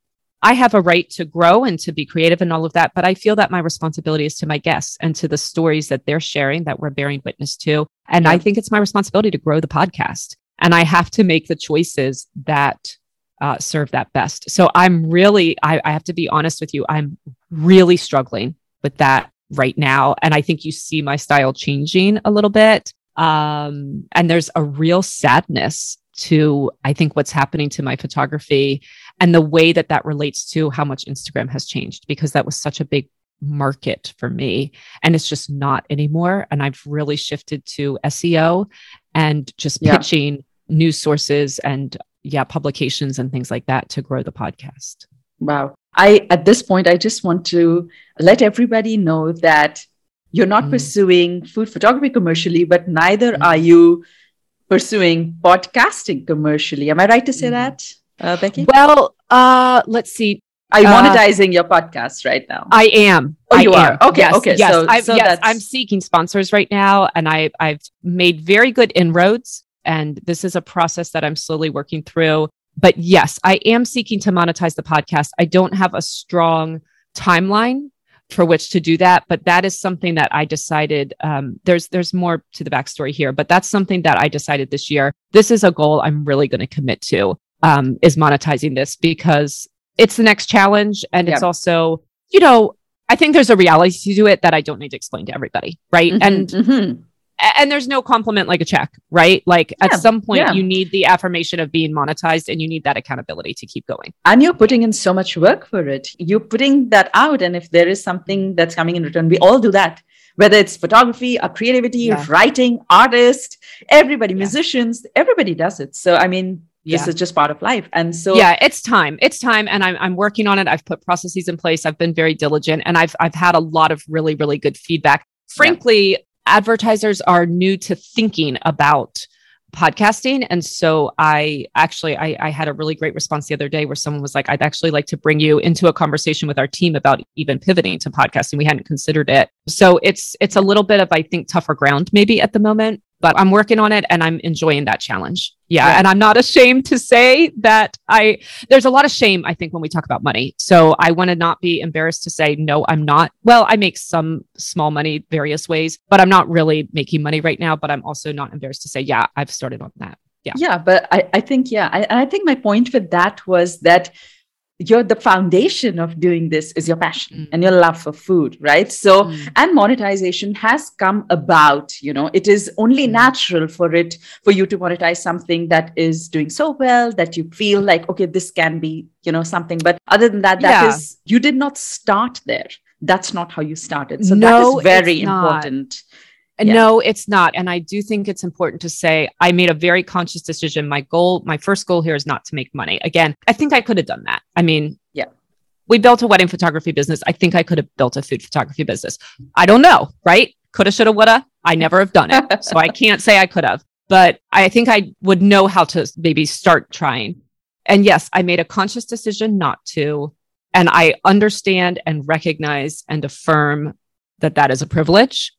I have a right to grow and to be creative and all of that, but I feel that my responsibility is to my guests and to the stories that they're sharing that we're bearing witness to. And yeah. I think it's my responsibility to grow the podcast. And I have to make the choices that uh, serve that best. So I'm really, I, I have to be honest with you, I'm really struggling with that right now. And I think you see my style changing a little bit. Um, and there's a real sadness to, I think, what's happening to my photography and the way that that relates to how much Instagram has changed, because that was such a big market for me. And it's just not anymore. And I've really shifted to SEO and just yeah. pitching news sources and, yeah, publications and things like that to grow the podcast.
Wow. I, at this point, I just want to let everybody know that you're not mm. pursuing food photography commercially, but neither mm. are you pursuing podcasting commercially. Am I right to say mm. that, uh, Becky?
Well, uh, let's see.
Are you uh, monetizing your podcast right now?
I am.
Oh, you
I
are. Okay.
Yes,
okay.
Yes. So, i so yes, I'm seeking sponsors right now, and I, I've made very good inroads. And this is a process that I'm slowly working through but yes, I am seeking to monetize the podcast. I don't have a strong timeline for which to do that, but that is something that I decided. Um, there's there's more to the backstory here, but that's something that I decided this year. This is a goal I'm really going to commit to. Um, is monetizing this because it's the next challenge, and it's also you know I think there's a reality to it that I don't need to explain to everybody, right? Mm-hmm, and mm-hmm and there's no compliment like a check, right? Like yeah, at some point, yeah. you need the affirmation of being monetized and you need that accountability to keep going.
And you're putting in so much work for it. You're putting that out. And if there is something that's coming in return, we all do that. Whether it's photography or creativity, yeah. writing, artist, everybody, musicians, everybody does it. So, I mean, this is just part of life and so
yeah it's time it's time and I'm, I'm working on it i've put processes in place i've been very diligent and i've i've had a lot of really really good feedback frankly yeah advertisers are new to thinking about podcasting. And so i actually I, I, had a really great response the other day where someone was like i'd actually like to bring you into a conversation with our team about even pivoting to podcasting. We hadn't considered it. So it's it's a little bit of i think tougher ground maybe at the moment but I'm working on it and I'm enjoying that challenge. Yeah. And I'm not ashamed to say that I, there's a lot of shame, I think, when we talk about money. So I want to not be embarrassed to say, no, I'm not. Well, I make some small money various ways, but I'm not really making money right now. But I'm also not embarrassed to say, yeah, I've started on that. Yeah.
Yeah. But I, I think, yeah. I, I think my point with that was that you're the foundation of doing this is your passion mm. and your love for food right so mm. and monetization has come about you know it is only mm. natural for it for you to monetize something that is doing so well that you feel like okay this can be you know something but other than that that yeah. is you did not start there that's not how you started so no, that is very important
yeah. No, it's not. And I do think it's important to say I made a very conscious decision. My goal, my first goal here is not to make money. Again, I think I could have done that. I mean,
yeah.
We built a wedding photography business. I think I could have built a food photography business. I don't know, right? Coulda, shoulda, woulda. I never have done it. so I can't say I could have, but I think I would know how to maybe start trying. And yes, I made a conscious decision not to. And I understand and recognize and affirm that that is a privilege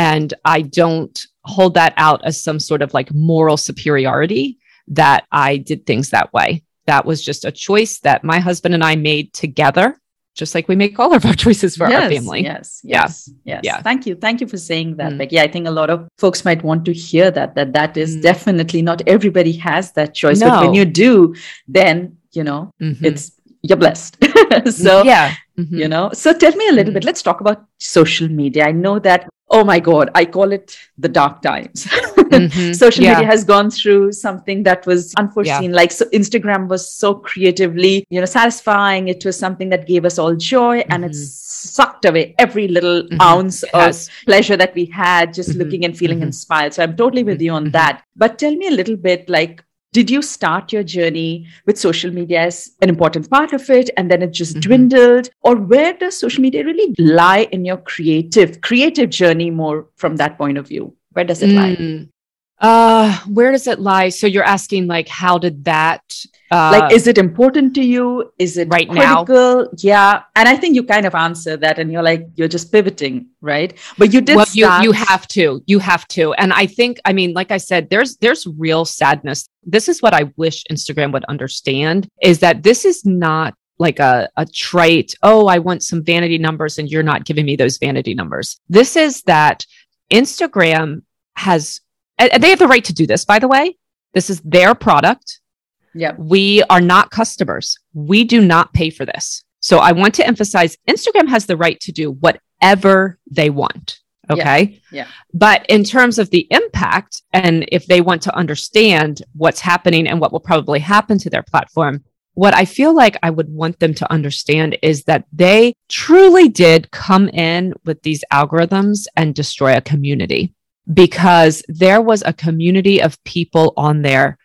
and I don't hold that out as some sort of like moral superiority that I did things that way. That was just a choice that my husband and I made together, just like we make all of our choices for
yes,
our family.
Yes, yes, yeah. yes. Yeah. Thank you. Thank you for saying that. Mm. Like, yeah, I think a lot of folks might want to hear that, that that is mm. definitely not everybody has that choice. No. But when you do, then, you know, mm-hmm. it's, you're blessed. so,
yeah.
Mm-hmm. You know, so tell me a little mm-hmm. bit. Let's talk about social media. I know that oh my god i call it the dark times mm-hmm. social yeah. media has gone through something that was unforeseen yeah. like so instagram was so creatively you know satisfying it was something that gave us all joy mm-hmm. and it sucked away every little mm-hmm. ounce of pleasure that we had just mm-hmm. looking and feeling mm-hmm. inspired so i'm totally with you on mm-hmm. that but tell me a little bit like did you start your journey with social media as an important part of it and then it just mm-hmm. dwindled or where does social media really lie in your creative creative journey more from that point of view where does it mm. lie
Uh, where does it lie? So you're asking like, how did that?
Uh, like, is it important to you? Is it
right
critical? now? Yeah, and I think you kind of answer that, and you're like, you're just pivoting, right? But you did.
Well, you you have to, you have to, and I think, I mean, like I said, there's there's real sadness. This is what I wish Instagram would understand: is that this is not like a, a trait. Oh, I want some vanity numbers, and you're not giving me those vanity numbers. This is that Instagram has and they have the right to do this, by the way. This is their product.
Yeah.
We are not customers. We do not pay for this. So I want to emphasize Instagram has the right to do whatever they want. Okay.
Yeah. yeah.
But in terms of the impact, and if they want to understand what's happening and what will probably happen to their platform, what I feel like I would want them to understand is that they truly did come in with these algorithms and destroy a community because there was a community of people on there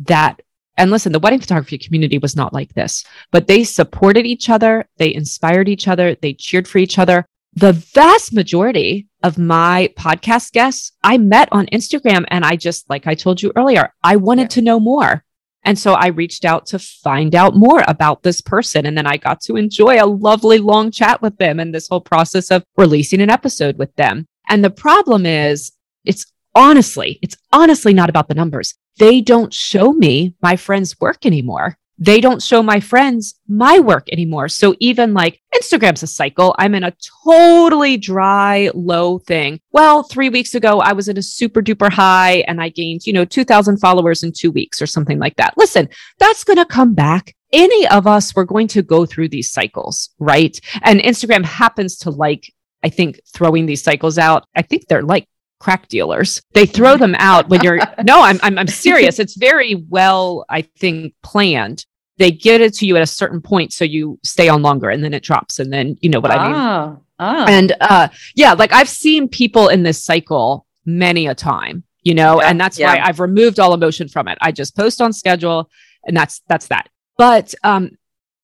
that and listen, the wedding photography community was not like this, but they supported each other. They inspired each other. They cheered for each other. The vast majority of my podcast guests I met on Instagram. And I just, like I told you earlier, I wanted yeah. to know more. And so I reached out to find out more about this person. And then I got to enjoy a lovely long chat with them and this whole process of releasing an episode with them. And the problem is, it's honestly, it's honestly not about the numbers. They don't show me my friends' work anymore. They don't show my friends my work anymore. So even like Instagram's a cycle. I'm in a totally dry, low thing. Well, three weeks ago, I was in a super duper high and I gained, you know, 2000 followers in two weeks or something like that. Listen, that's going to come back any of us we're going to go through these cycles, right? And Instagram happens to like I think throwing these cycles out, I think they're like crack dealers. They throw them out when you're no, I'm, I'm I'm serious. It's very well, I think, planned. They get it to you at a certain point so you stay on longer and then it drops. And then you know what ah, I mean? Ah, ah. And uh yeah, like I've seen people in this cycle many a time, you know, yeah, and that's yeah. why I've removed all emotion from it. I just post on schedule and that's that's that. But um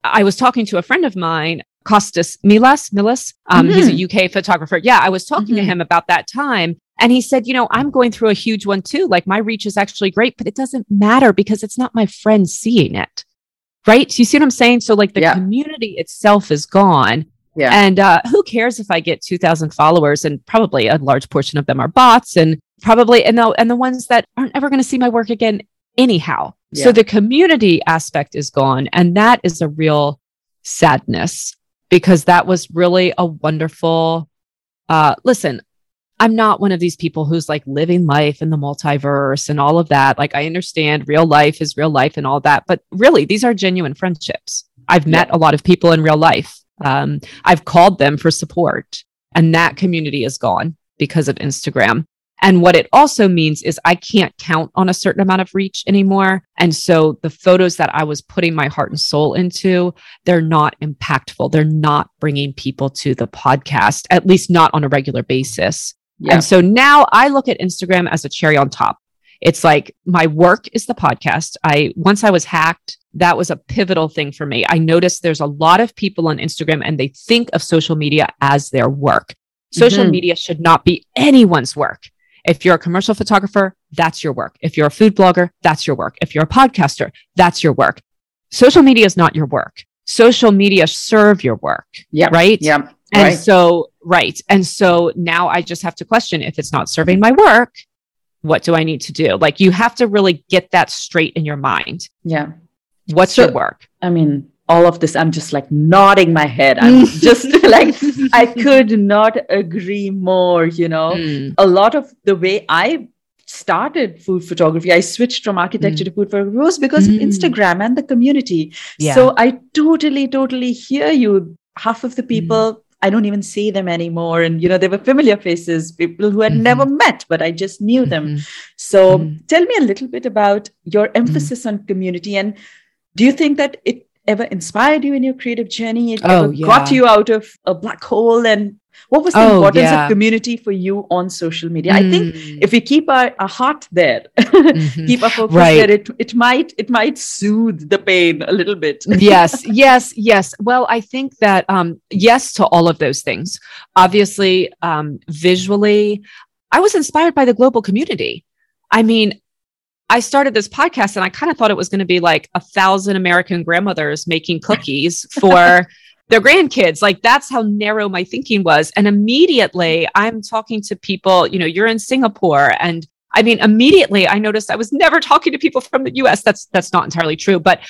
I was talking to a friend of mine Costas Milas, Milas. Um, mm-hmm. He's a mm-hmm. UK photographer. Yeah, I was talking mm-hmm. to him about that time. And he said, you know, I'm going through a huge one too. Like my reach is actually great, but it doesn't matter because it's not my friends seeing it. Right. You see what I'm saying? So like the yeah. community itself is gone.
Yeah.
And uh, who cares if I get 2000 followers and probably a large portion of them are bots and probably, and the, and the ones that aren't ever going to see my work again anyhow. Yeah. So the community aspect is gone. And that is a real sadness because that was really a wonderful uh listen i'm not one of these people who's like living life in the multiverse and all of that. Like i understand real life is real life and all that but really these are genuine friendships. I've met a lot of people in real life. Um, i've called them for support and that community is gone because of instagram and what it also means is I can't count on a certain amount of reach anymore. And so the photos that I was putting my heart and soul into, they're not impactful. They're not bringing people to the podcast, at least not on a regular basis. Yeah. And so now I look at Instagram as a cherry on top. It's like my work is the podcast. I once I was hacked, that was a pivotal thing for me. I noticed there's a lot of people on Instagram and they think of social media as their work. Social mm-hmm. media should not be anyone's work. If you're a commercial photographer, that's your work. If you're a food blogger, that's your work. If you're a podcaster, that's your work. Social media is not your work. Social media serve your work.
Yeah.
Right.
Yeah.
And
right.
so, right. And so now I just have to question if it's not serving my work, what do I need to do? Like you have to really get that straight in your mind.
Yeah.
What's so, your work?
I mean, all of this, I'm just like nodding my head. I'm just like, I could not agree more. You know, mm. a lot of the way I started food photography, I switched from architecture mm. to food photography was because mm. of Instagram and the community. Yeah. So I totally, totally hear you. Half of the people, mm. I don't even see them anymore. And, you know, they were familiar faces, people who had mm-hmm. never met, but I just knew them. Mm-hmm. So mm-hmm. tell me a little bit about your emphasis on community. And do you think that it ever inspired you in your creative journey? It oh, ever yeah. got you out of a black hole? And what was the oh, importance yeah. of community for you on social media? Mm. I think mm. if we keep our, our heart there, mm-hmm. keep our focus right. there, it, it might it might soothe the pain a little bit.
yes, yes, yes. Well, I think that um, yes to all of those things. Obviously, um, visually, I was inspired by the global community. I mean, I started this podcast and I kind of thought it was going to be like a thousand American grandmothers making cookies for their grandkids. Like that's how narrow my thinking was. And immediately I'm talking to people, you know, you're in Singapore and I mean, immediately I noticed I was never talking to people from the US. That's that's not entirely true, but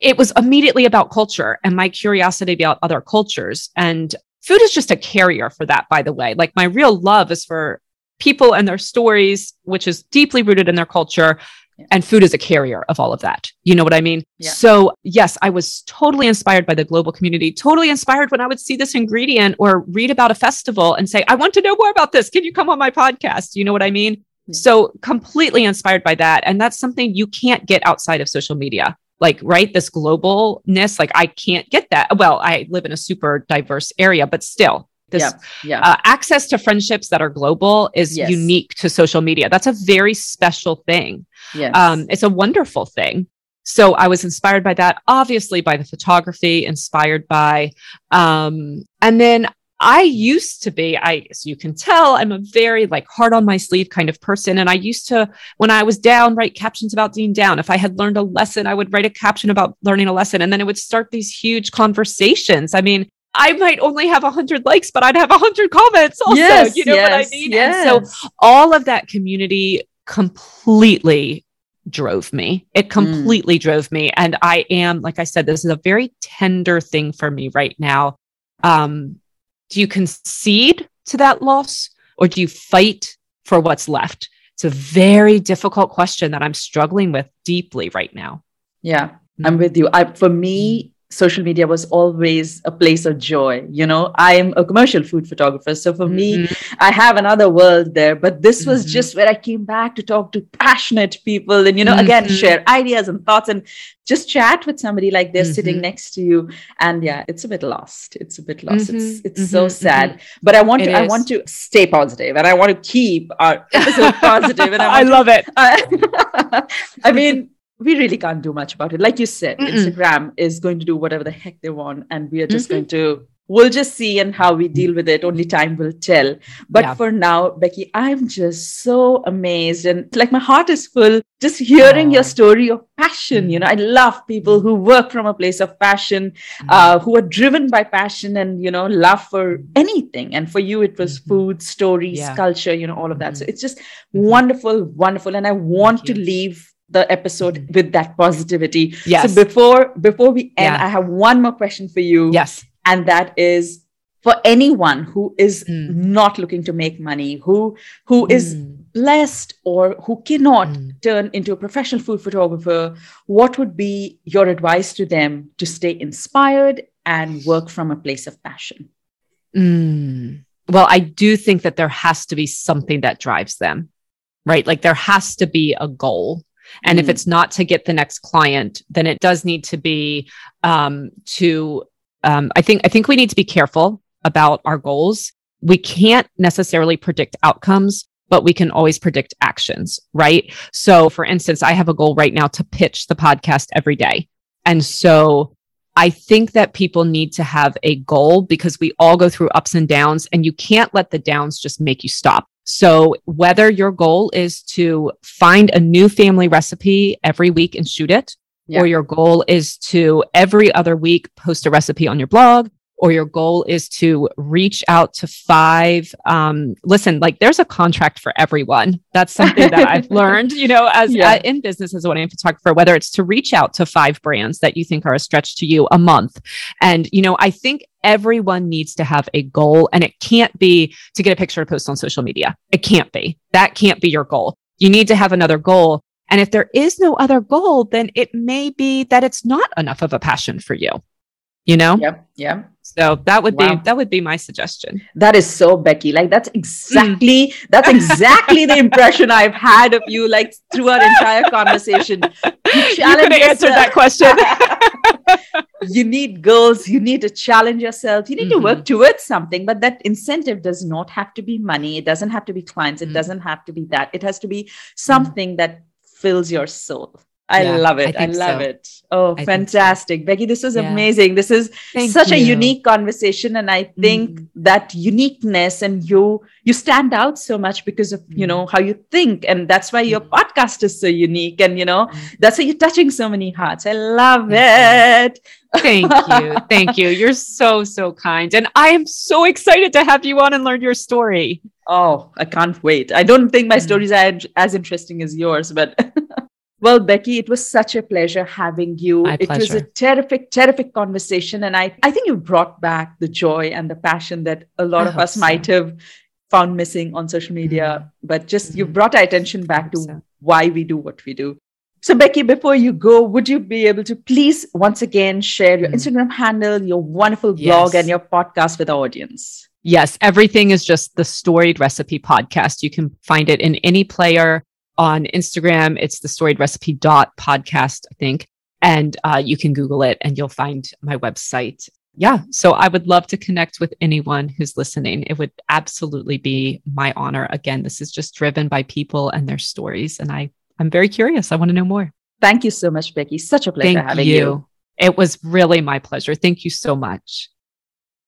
it was immediately about culture and my curiosity about other cultures. And food is just a carrier for that, by the way. Like my real love is for people and their stories, which is deeply rooted in their culture. Yeah. And food is a carrier of all of that. You know what I mean? Yeah. So, yes, I was totally inspired by the global community, totally inspired when I would see this ingredient or read about a festival and say, I want to know more about this. Can you come on my podcast? You know what I mean? Yeah. So, completely inspired by that. And that's something you can't get outside of social media like right this globalness like i can't get that well i live in a super diverse area but still this yeah, yeah. Uh, access to friendships that are global is yes. unique to social media that's a very special thing yes. um, it's a wonderful thing so i was inspired by that obviously by the photography inspired by um, and then I used to be, I, as you can tell, I'm a very like hard on my sleeve kind of person. And I used to, when I was down, write captions about being down. If I had learned a lesson, I would write a caption about learning a lesson. And then it would start these huge conversations. I mean, I might only have a hundred likes, but I'd have a hundred comments also. Yes, you know yes, what I mean? Yes. And so all of that community completely drove me. It mm. completely mm. drove me. And I am, like I said, this is a very tender thing for me right now. Um, do you concede to that loss or do you fight for what's left? It's a very difficult question that I'm struggling with deeply right now.
Yeah, I'm mm. with you. I, for me, social media was always a place of joy you know i'm a commercial food photographer so for mm-hmm. me i have another world there but this was mm-hmm. just where i came back to talk to passionate people and you know mm-hmm. again share ideas and thoughts and just chat with somebody like they're sitting mm-hmm. next to you and yeah it's a bit lost it's a bit lost it's mm-hmm. it's so mm-hmm. sad but i want it to is. i want to stay positive and i want to keep our episode positive and
i, I love
to, it uh, i mean we really can't do much about it. Like you said, Mm-mm. Instagram is going to do whatever the heck they want, and we are just mm-hmm. going to we'll just see and how we deal with it only time will tell but yeah. for now becky i'm just so amazed and like my heart is full just hearing your story of passion you know i love people who work from a place of passion mm-hmm. uh, who are driven by passion and you know love for anything and for you it was mm-hmm. food stories yeah. culture you know all of that so mm-hmm. it's just wonderful wonderful and i want to leave the episode mm-hmm. with that positivity. Yes. So before before we end, yeah. I have one more question for you.
Yes.
And that is for anyone who is mm. not looking to make money, who who mm. is blessed or who cannot mm. turn into a professional food photographer, what would be your advice to them to stay inspired and work from a place of passion?
Mm. Well, I do think that there has to be something that drives them, right? Like there has to be a goal and mm. if it's not to get the next client, then it does need to be um, to. Um, I think I think we need to be careful about our goals. We can't necessarily predict outcomes, but we can always predict actions, right? So, for instance, I have a goal right now to pitch the podcast every day, and so I think that people need to have a goal because we all go through ups and downs, and you can't let the downs just make you stop. So whether your goal is to find a new family recipe every week and shoot it, yeah. or your goal is to every other week post a recipe on your blog, or your goal is to reach out to five um, listen like there's a contract for everyone. That's something that i've learned you know as yeah. uh, in business as a wedding photographer whether it's to reach out to five brands that you think are a stretch to you a month. And you know i think everyone needs to have a goal and it can't be to get a picture to post on social media. It can't be. That can't be your goal. You need to have another goal. And if there is no other goal then it may be that it's not enough of a passion for you you know
yep yep
so that would wow. be that would be my suggestion.
That is so Becky. Like that's exactly mm. that's exactly the impression I've had of you like through our entire conversation.
You, you could have answered that question.
you need goals, you need to challenge yourself, you need mm-hmm. to work towards something, but that incentive does not have to be money, it doesn't have to be clients, it mm doesn't have to be that. It has to be something mm that fills your soul I
Yeah,
love it.
I
I, love
so.
it. Oh,
so.
fantastic. Becky, this was
Yeah.
amazing. This is
Thank
such a unique conversation. And I think
Mhm.
that uniqueness and you you stand out so much because of, you
Mhm.
know, how you think. And that's why your
Mhm.
podcast is so unique. And, you know, that's why you're touching so many hearts. I love
Thank
it.
Thank you. Thank you. You're so, so kind. And I am so excited to have you on and learn your story.
Oh, I can't wait. I don't think my
Mm.
stories are as interesting as yours, but well, Becky, it was such a pleasure having you.
My
it was a terrific, terrific conversation. And I, I think you brought back the joy and the passion that a lot
I
of us
so.
might have found missing on social media. But just you
Mhm.
brought our attention back to
so.
why we do what we do. So, Becky, before you go, would you be able to please once again share your
Mm.
Instagram handle, your wonderful blog,
Yes.
and your podcast with the audience?
Yes, everything is just the Storied Recipe podcast. You can find it in any player on Instagram. It's the Storied Recipe dot podcast, I think, and uh, you can Google it and you'll find my website. Yeah, so I would love to connect with anyone who's listening. It would absolutely be my honor. Again, this is just driven by people and their stories, and I I'm very curious. I want to know more.
Thank you so much, Becky. Such a pleasure
Thank
having
you.
you.
It was really my pleasure. Thank you so much.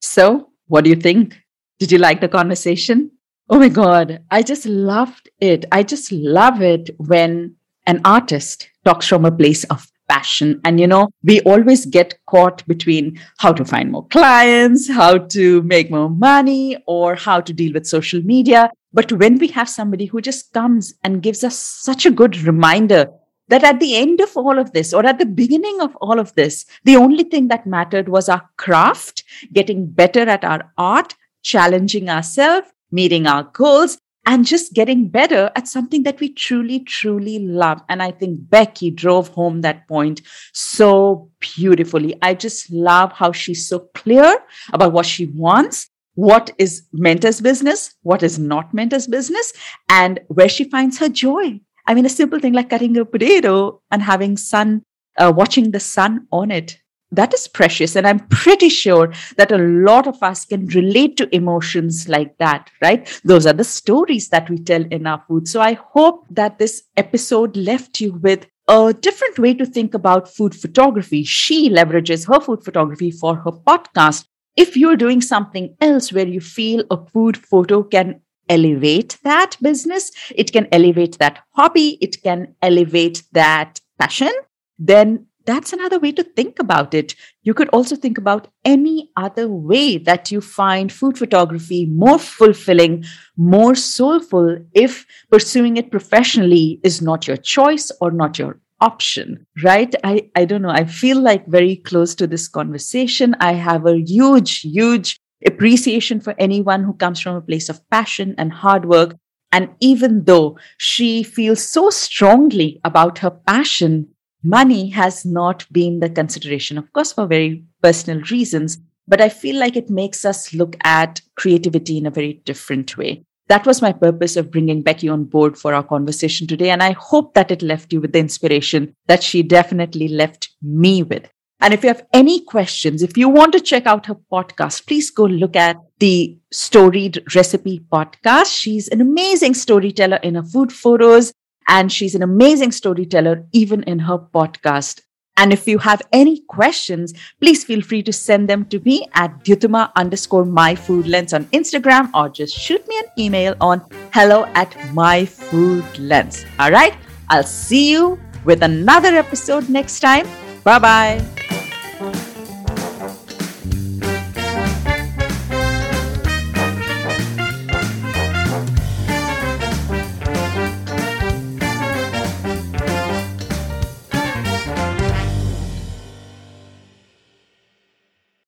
So, what do you think? Did you like the conversation? Oh my God, I just loved it. I just love it when an artist talks from a place of passion. And, you know, we always get caught between how to find more clients, how to make more money, or how to deal with social media. But when we have somebody who just comes and gives us such a good reminder that at the end of all of this, or at the beginning of all of this, the only thing that mattered was our craft, getting better at our art, challenging ourselves, meeting our goals, and just getting better at something that we truly, truly love. And I think Becky drove home that point so beautifully. I just love how she's so clear about what she wants. What is meant as business? What is not meant as business? And where she finds her joy. I mean, a simple thing like cutting a potato and having sun, uh, watching the sun on it. That is precious. And I'm pretty sure that a lot of us can relate to emotions like that, right? Those are the stories that we tell in our food. So I hope that this episode left you with a different way to think about food photography. She leverages her food photography for her podcast. If you're doing something else where you feel a food photo can elevate that business, it can elevate that hobby, it can elevate that passion, then that's another way to think about it. You could also think about any other way that you find food photography more fulfilling, more soulful if pursuing it professionally is not your choice or not your option right? I i don't know. I feel like very close to this conversation. I have a huge huge appreciation for anyone who comes from a place of passion and hard work. And even though she feels so strongly about her passion money has not been the consideration of course for very personal reasons but i feel like it makes us look at creativity in a very different way that was my purpose of bringing Becky on board for our conversation today. And I hope that it left you with the inspiration that she definitely left me with. And if you have any questions, if you want to check out her podcast, please go look at the Storied Recipe podcast. She's an amazing storyteller in her food photos, and she's an amazing storyteller even in her podcast. And if you have any questions, please feel free to send them to me at Dyutama underscore myfoodlens on Instagram or just shoot me an email on hello at myfoodlens. All right. I'll see you with another episode next time. Bye bye.